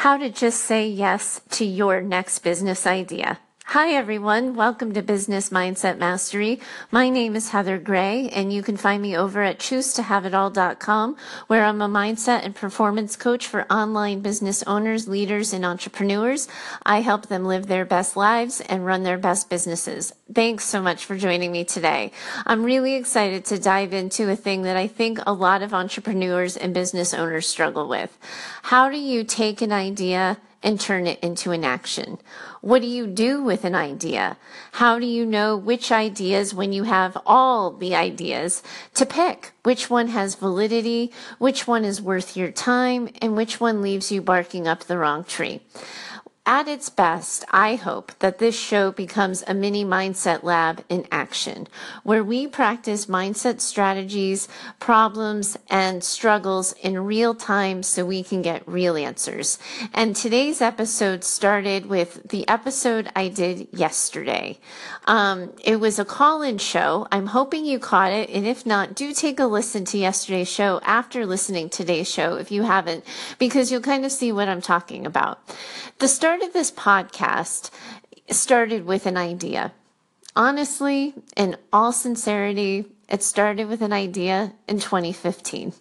how to just say yes to your next business idea. Hi, everyone. Welcome to Business Mindset Mastery. My name is Heather Gray, and you can find me over at choosetohaveitall.com, where I'm a mindset and performance coach for online business owners, leaders, and entrepreneurs. I help them live their best lives and run their best businesses. Thanks so much for joining me today. I'm really excited to dive into a thing that I think a lot of entrepreneurs and business owners struggle with. How do you take an idea and turn it into an action? What do you do with an idea? How do you know which ideas, when you have all the ideas, to pick? Which one has validity? Which one is worth your time? And which one leaves you barking up the wrong tree? At its best, I hope that this show becomes a mini mindset lab in action, where we practice mindset strategies, problems, and struggles in real time so we can get real answers. And today's episode started with the episode I did yesterday. Um, it was a call in show. I'm hoping you caught it. And if not, do take a listen to yesterday's show after listening to today's show if you haven't, because you'll kind of see what I'm talking about. The start of this podcast started with an idea. Honestly, in all sincerity, it started with an idea in 2015.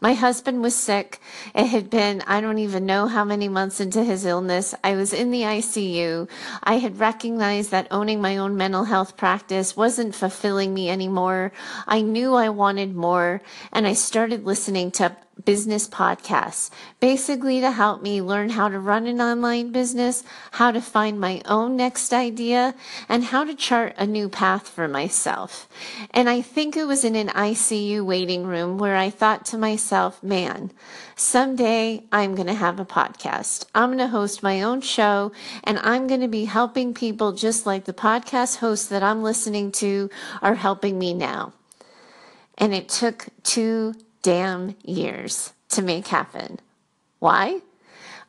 My husband was sick. It had been, I don't even know how many months into his illness. I was in the ICU. I had recognized that owning my own mental health practice wasn't fulfilling me anymore. I knew I wanted more, and I started listening to business podcasts, basically to help me learn how to run an online business, how to find my own next idea, and how to chart a new path for myself. And I think it was in an ICU waiting room where I thought to myself, man, someday I'm going to have a podcast. I'm going to host my own show and I'm going to be helping people just like the podcast hosts that I'm listening to are helping me now. And it took two damn years to make happen. Why?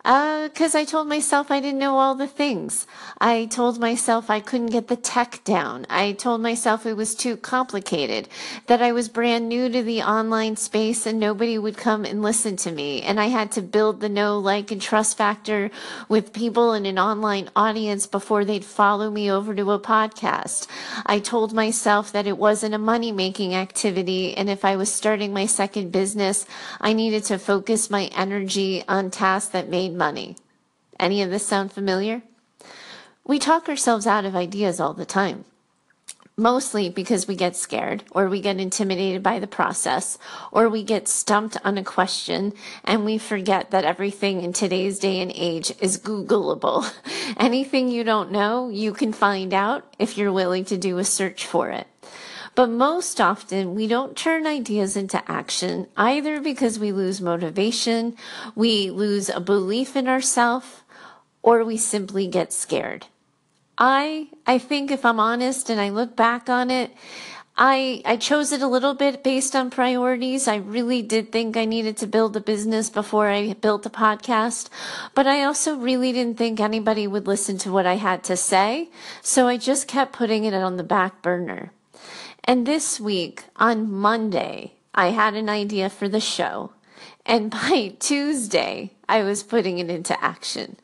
Because uh, I told myself I didn't know all the things. I told myself I couldn't get the tech down. I told myself it was too complicated, that I was brand new to the online space and nobody would come and listen to me. And I had to build the know, like, and trust factor with people in an online audience before they'd follow me over to a podcast. I told myself that it wasn't a money making activity. And if I was starting my second business, I needed to focus my energy on tasks that made money. Any of this sound familiar? We talk ourselves out of ideas all the time. Mostly because we get scared or we get intimidated by the process or we get stumped on a question and we forget that everything in today's day and age is Googleable. Anything you don't know, you can find out if you're willing to do a search for it. But most often, we don't turn ideas into action either because we lose motivation, we lose a belief in ourselves, or we simply get scared. I I think if I'm honest and I look back on it, I I chose it a little bit based on priorities. I really did think I needed to build a business before I built a podcast, but I also really didn't think anybody would listen to what I had to say, so I just kept putting it on the back burner. And this week, on Monday, I had an idea for the show. And by Tuesday, I was putting it into action.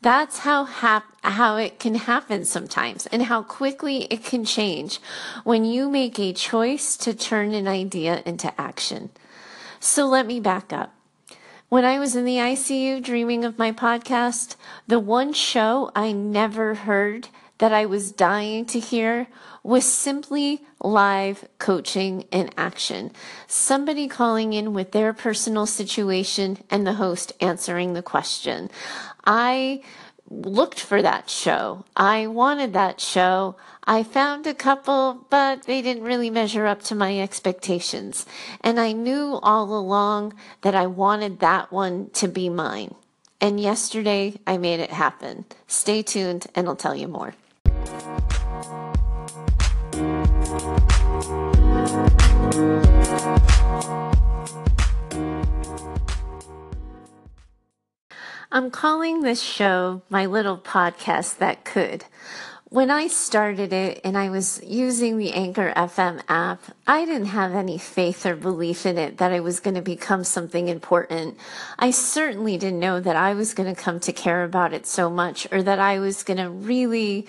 That's how hap- how it can happen sometimes and how quickly it can change when you make a choice to turn an idea into action. So let me back up. When I was in the ICU dreaming of my podcast, the one show I never heard that I was dying to hear was simply live coaching in action. Somebody calling in with their personal situation and the host answering the question. I looked for that show. I wanted that show. I found a couple, but they didn't really measure up to my expectations. And I knew all along that I wanted that one to be mine. And yesterday I made it happen. Stay tuned and I'll tell you more. I'm calling this show my little podcast that could. when I started it and I was using the Anchor FM app, I didn't have any faith or belief in it that it was going to become something important. I certainly didn't know that I was going to come to care about it so much or that I was going to really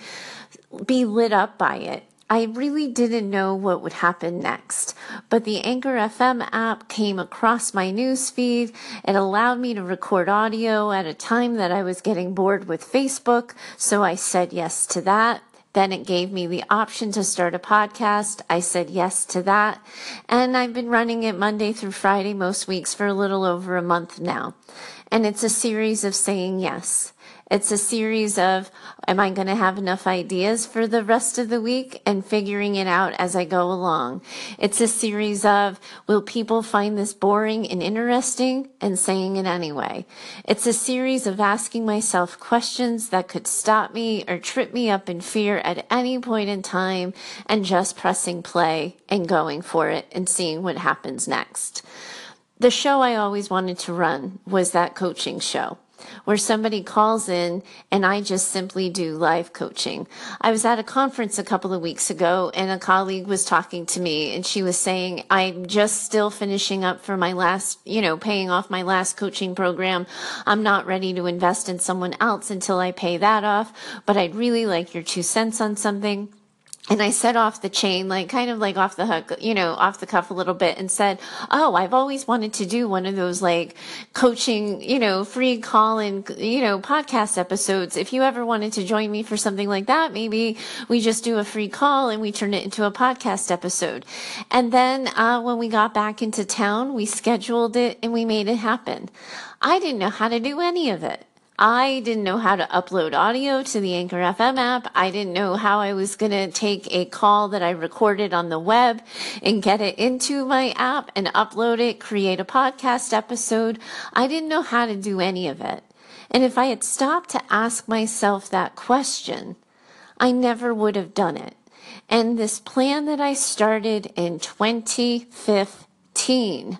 be lit up by it. I really didn't know what would happen next, but the Anchor FM app came across my newsfeed. It allowed me to record audio at a time that I was getting bored with Facebook, so I said yes to that. Then it gave me the option to start a podcast. I said yes to that. And I've been running it Monday through Friday most weeks for a little over a month now. And it's a series of saying yes. It's a series of, am I going to have enough ideas for the rest of the week and figuring it out as I go along? It's a series of, will people find this boring and interesting and saying it anyway? It's a series of asking myself questions that could stop me or trip me up in fear at any point in time and just pressing play and going for it and seeing what happens next. The show I always wanted to run was that coaching show where somebody calls in and I just simply do live coaching. I was at a conference a couple of weeks ago and a colleague was talking to me and she was saying, I'm just still finishing up for my last, you know, paying off my last coaching program. I'm not ready to invest in someone else until I pay that off, but I'd really like your two cents on something and I set off the chain, like kind of like off the hook, you know, off the cuff a little bit and said, Oh, I've always wanted to do one of those like coaching, you know, free call and, you know, podcast episodes. If you ever wanted to join me for something like that, maybe we just do a free call and we turn it into a podcast episode. And then, uh, when we got back into town, we scheduled it and we made it happen. I didn't know how to do any of it. I didn't know how to upload audio to the Anchor FM app. I didn't know how I was going to take a call that I recorded on the web and get it into my app and upload it, create a podcast episode. I didn't know how to do any of it. And if I had stopped to ask myself that question, I never would have done it. And this plan that I started in 2015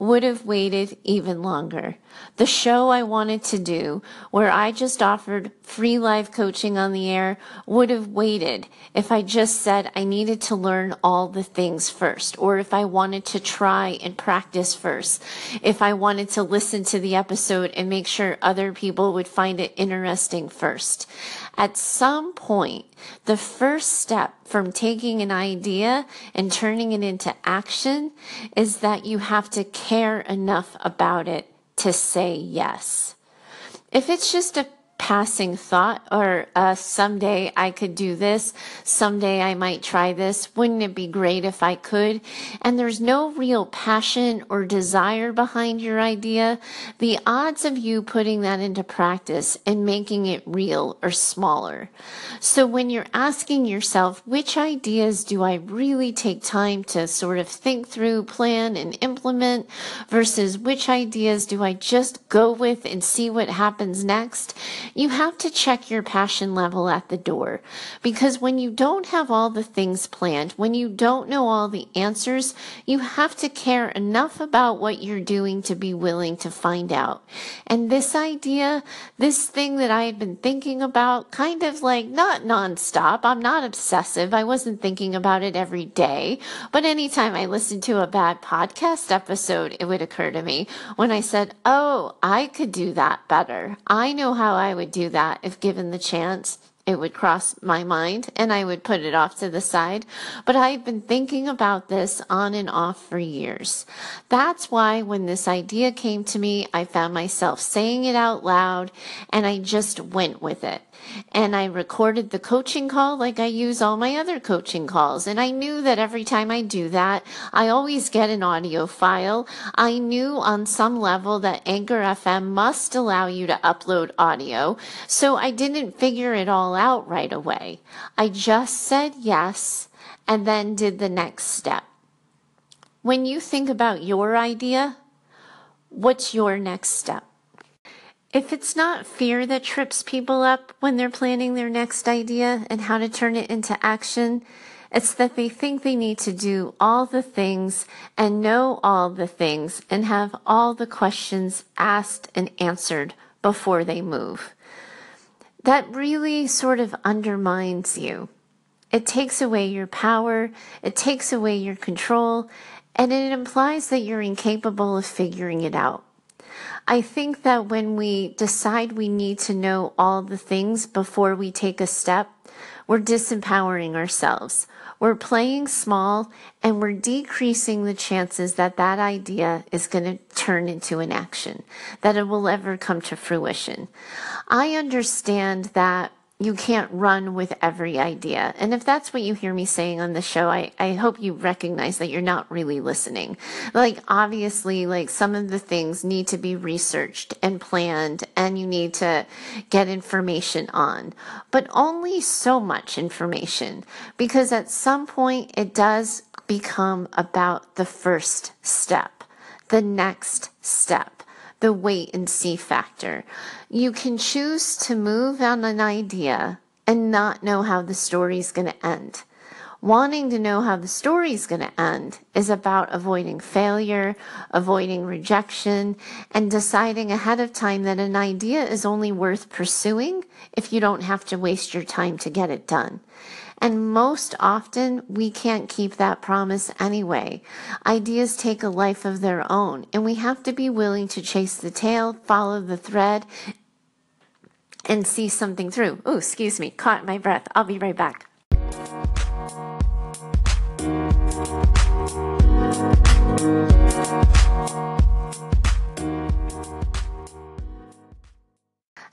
would have waited even longer. The show I wanted to do, where I just offered free live coaching on the air, would have waited if I just said I needed to learn all the things first, or if I wanted to try and practice first, if I wanted to listen to the episode and make sure other people would find it interesting first. At some point, the first step from taking an idea and turning it into action is that you have to care enough about it to say yes. If it's just a passing thought or uh, someday I could do this. Someday I might try this. Wouldn't it be great if I could? And there's no real passion or desire behind your idea. The odds of you putting that into practice and making it real are smaller. So when you're asking yourself, which ideas do I really take time to sort of think through, plan and implement versus which ideas do I just go with and see what happens next? You have to check your passion level at the door because when you don't have all the things planned, when you don't know all the answers, you have to care enough about what you're doing to be willing to find out. And this idea, this thing that I had been thinking about, kind of like not nonstop, I'm not obsessive. I wasn't thinking about it every day, but anytime I listened to a bad podcast episode, it would occur to me when I said, Oh, I could do that better. I know how I would do that if given the chance. It would cross my mind and I would put it off to the side. But I've been thinking about this on and off for years. That's why when this idea came to me, I found myself saying it out loud and I just went with it and I recorded the coaching call like I use all my other coaching calls. And I knew that every time I do that, I always get an audio file. I knew on some level that Anchor FM must allow you to upload audio. So I didn't figure it all out right away. I just said yes and then did the next step. When you think about your idea, what's your next step? If it's not fear that trips people up when they're planning their next idea and how to turn it into action, it's that they think they need to do all the things and know all the things and have all the questions asked and answered before they move. That really sort of undermines you. It takes away your power, it takes away your control, and it implies that you're incapable of figuring it out. I think that when we decide we need to know all the things before we take a step, we're disempowering ourselves. We're playing small and we're decreasing the chances that that idea is going to turn into an action, that it will ever come to fruition. I understand that you can't run with every idea. And if that's what you hear me saying on the show, I, I hope you recognize that you're not really listening. Like, obviously, like some of the things need to be researched and planned and you need to get information on, but only so much information because at some point it does become about the first step, the next step the wait and see factor. You can choose to move on an idea and not know how the story is going to end. Wanting to know how the story is going to end is about avoiding failure, avoiding rejection, and deciding ahead of time that an idea is only worth pursuing if you don't have to waste your time to get it done. And most often, we can't keep that promise anyway. Ideas take a life of their own, and we have to be willing to chase the tail, follow the thread, and see something through. Oh, excuse me, caught my breath. I'll be right back.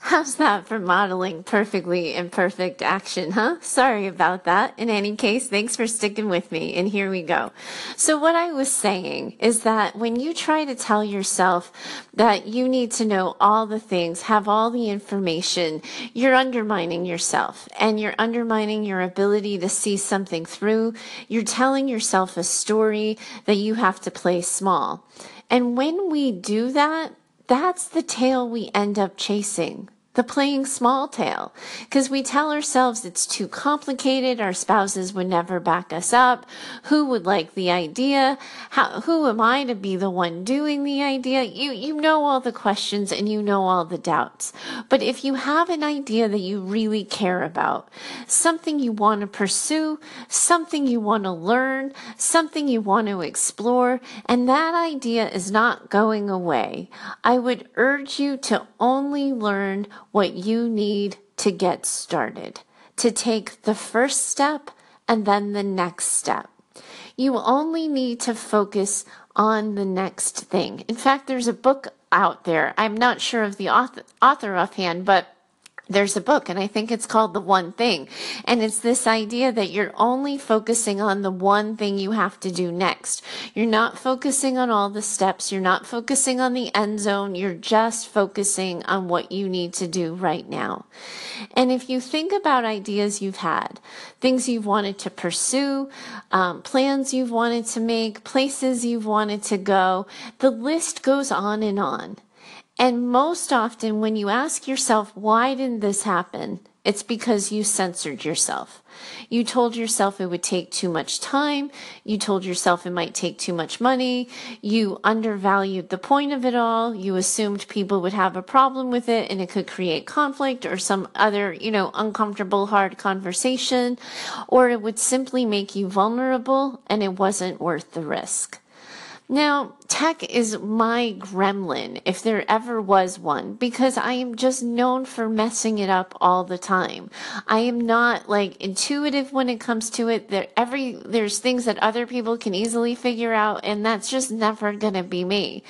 How's that for modeling perfectly imperfect action, huh? Sorry about that. In any case, thanks for sticking with me. And here we go. So what I was saying is that when you try to tell yourself that you need to know all the things, have all the information, you're undermining yourself and you're undermining your ability to see something through. You're telling yourself a story that you have to play small. And when we do that, that's the tail we end up chasing the playing small tale because we tell ourselves it's too complicated. Our spouses would never back us up. Who would like the idea? How, who am I to be the one doing the idea? You, you know all the questions and you know all the doubts. But if you have an idea that you really care about, something you want to pursue, something you want to learn, something you want to explore, and that idea is not going away, I would urge you to only learn what you need to get started, to take the first step and then the next step. You only need to focus on the next thing. In fact, there's a book out there. I'm not sure of the author, author offhand, but there's a book and I think it's called The One Thing. And it's this idea that you're only focusing on the one thing you have to do next. You're not focusing on all the steps. You're not focusing on the end zone. You're just focusing on what you need to do right now. And if you think about ideas you've had, things you've wanted to pursue, um, plans you've wanted to make, places you've wanted to go, the list goes on and on. And most often, when you ask yourself, why didn't this happen? It's because you censored yourself. You told yourself it would take too much time. You told yourself it might take too much money. You undervalued the point of it all. You assumed people would have a problem with it and it could create conflict or some other, you know, uncomfortable, hard conversation, or it would simply make you vulnerable and it wasn't worth the risk. Now, tech is my gremlin, if there ever was one, because I am just known for messing it up all the time. I am not like intuitive when it comes to it. There every there's things that other people can easily figure out, and that's just never gonna be me.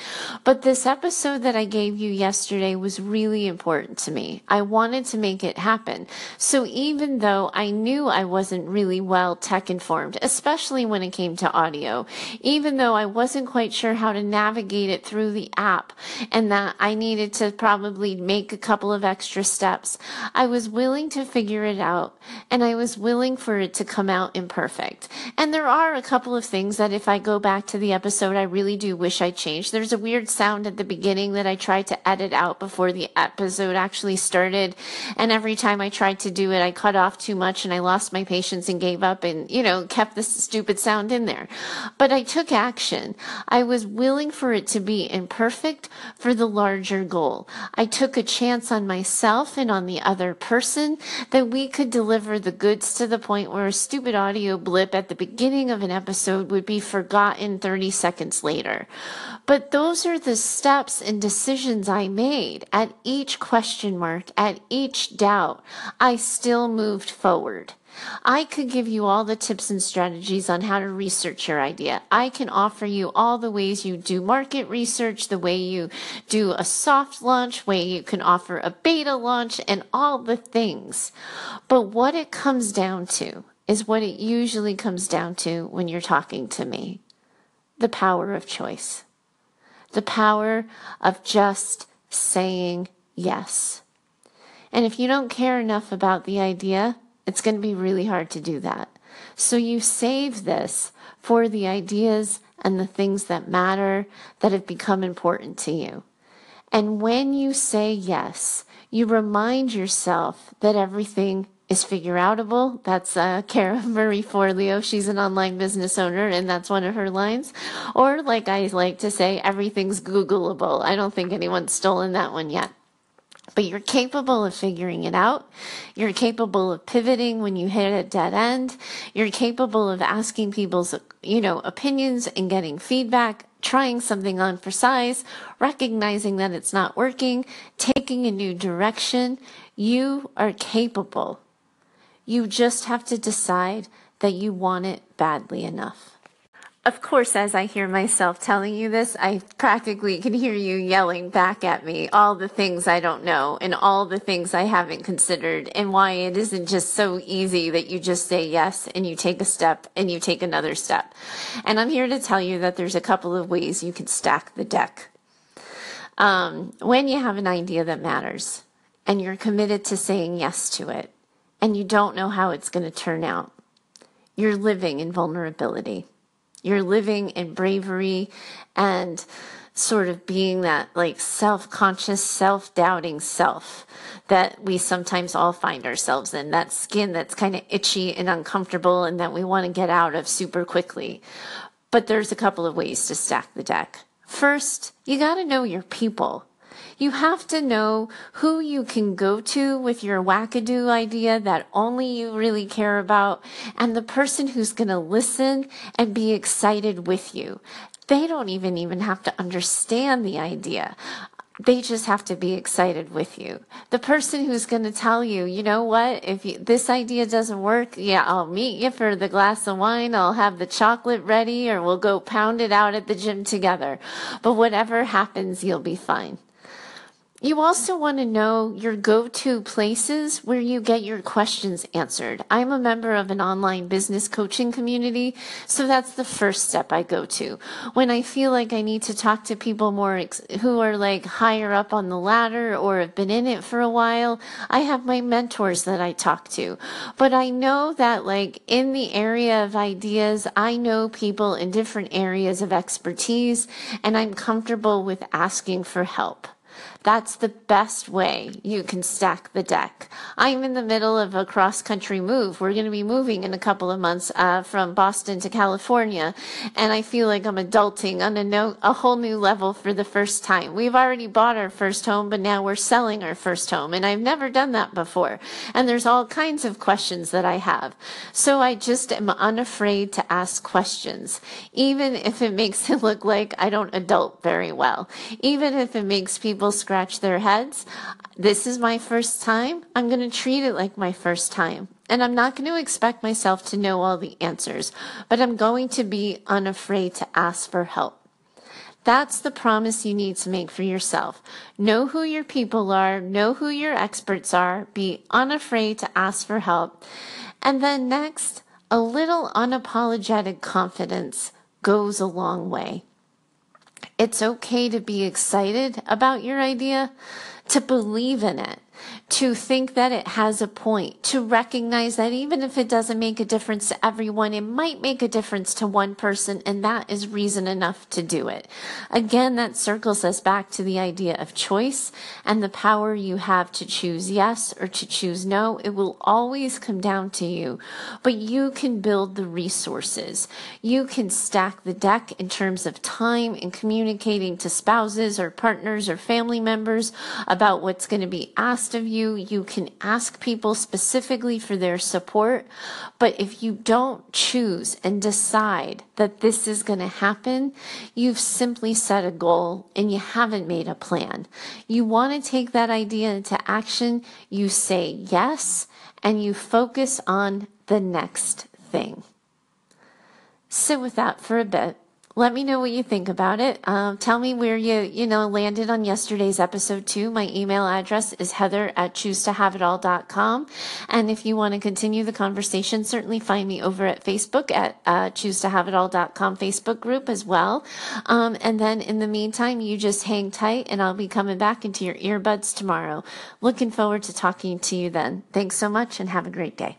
But this episode that I gave you yesterday was really important to me. I wanted to make it happen. So even though I knew I wasn't really well tech informed, especially when it came to audio, even though I wasn't quite sure how to navigate it through the app and that I needed to probably make a couple of extra steps. I was willing to figure it out and I was willing for it to come out imperfect. And there are a couple of things that if I go back to the episode, I really do wish I changed. There's a weird sound at the beginning that I tried to edit out before the episode actually started. And every time I tried to do it, I cut off too much and I lost my patience and gave up and, you know, kept this stupid sound in there. But I took action. I was willing for it to be imperfect for the larger goal. I took a chance on myself and on the other person that we could deliver the goods to the point where a stupid audio blip at the beginning of an episode would be forgotten 30 seconds later. But those are the steps and decisions I made. At each question mark, at each doubt, I still moved forward. I could give you all the tips and strategies on how to research your idea. I can offer you all the ways you do market research, the way you do a soft launch, way you can offer a beta launch, and all the things. But what it comes down to is what it usually comes down to when you're talking to me the power of choice the power of just saying yes. And if you don't care enough about the idea, it's going to be really hard to do that. So you save this for the ideas and the things that matter that have become important to you. And when you say yes, you remind yourself that everything is figure outable. That's uh, Cara Marie Forleo. She's an online business owner, and that's one of her lines. Or, like I like to say, everything's Googleable. I don't think anyone's stolen that one yet. But you're capable of figuring it out. You're capable of pivoting when you hit a dead end. You're capable of asking people's, you know, opinions and getting feedback, trying something on for size, recognizing that it's not working, taking a new direction. You are capable you just have to decide that you want it badly enough. Of course, as I hear myself telling you this, I practically can hear you yelling back at me all the things I don't know and all the things I haven't considered and why it isn't just so easy that you just say yes and you take a step and you take another step. And I'm here to tell you that there's a couple of ways you can stack the deck. Um, when you have an idea that matters and you're committed to saying yes to it, and you don't know how it's going to turn out. You're living in vulnerability. You're living in bravery and sort of being that like self conscious, self doubting self that we sometimes all find ourselves in. That skin that's kind of itchy and uncomfortable and that we want to get out of super quickly. But there's a couple of ways to stack the deck. First, you got to know your people. You have to know who you can go to with your wackadoo idea that only you really care about and the person who's going to listen and be excited with you. They don't even even have to understand the idea they just have to be excited with you. The person who's going to tell you, you know what, if you, this idea doesn't work, yeah, I'll meet you for the glass of wine. I'll have the chocolate ready or we'll go pound it out at the gym together. But whatever happens, you'll be fine. You also want to know your go to places where you get your questions answered. I'm a member of an online business coaching community, so that's the first step I go to. When I feel like I need to talk to people more ex- who are like higher up on the ladder or have been in it for a while, I have my mentors that I talk to. But I know that, like, in the area of ideas, I know people in different areas of expertise, and I'm comfortable with asking for help. That's the best way you can stack the deck. I'm in the middle of a cross country move. We're going to be moving in a couple of months uh, from Boston to California, and I feel like I'm adulting on a, no, a whole new level for the first time. We've already bought our first home, but now we're selling our first home, and I've never done that before. And there's all kinds of questions that I have. So I just am unafraid to ask questions, even if it makes it look like I don't adult very well, even if it makes people scratch their heads. This is my first time. I'm going to treat it like my first time. And I'm not going to expect myself to know all the answers, but I'm going to be unafraid to ask for help. That's the promise you need to make for yourself. Know who your people are, know who your experts are, be unafraid to ask for help. And then next, a little unapologetic confidence goes a long way. It's okay to be excited about your idea, to believe in it. To think that it has a point, to recognize that even if it doesn't make a difference to everyone, it might make a difference to one person, and that is reason enough to do it. Again, that circles us back to the idea of choice and the power you have to choose yes or to choose no. It will always come down to you, but you can build the resources. You can stack the deck in terms of time and communicating to spouses or partners or family members about what's going to be asked of you. You can ask people specifically for their support. But if you don't choose and decide that this is going to happen, you've simply set a goal and you haven't made a plan. You want to take that idea into action. You say yes and you focus on the next thing. Sit with that for a bit let me know what you think about it. Um, tell me where you, you know, landed on yesterday's episode too. My email address is heather at choosetohaveitall.com. And if you want to continue the conversation, certainly find me over at Facebook at uh, choosetohaveitall.com Facebook group as well. Um, and then in the meantime, you just hang tight and I'll be coming back into your earbuds tomorrow. Looking forward to talking to you then. Thanks so much and have a great day.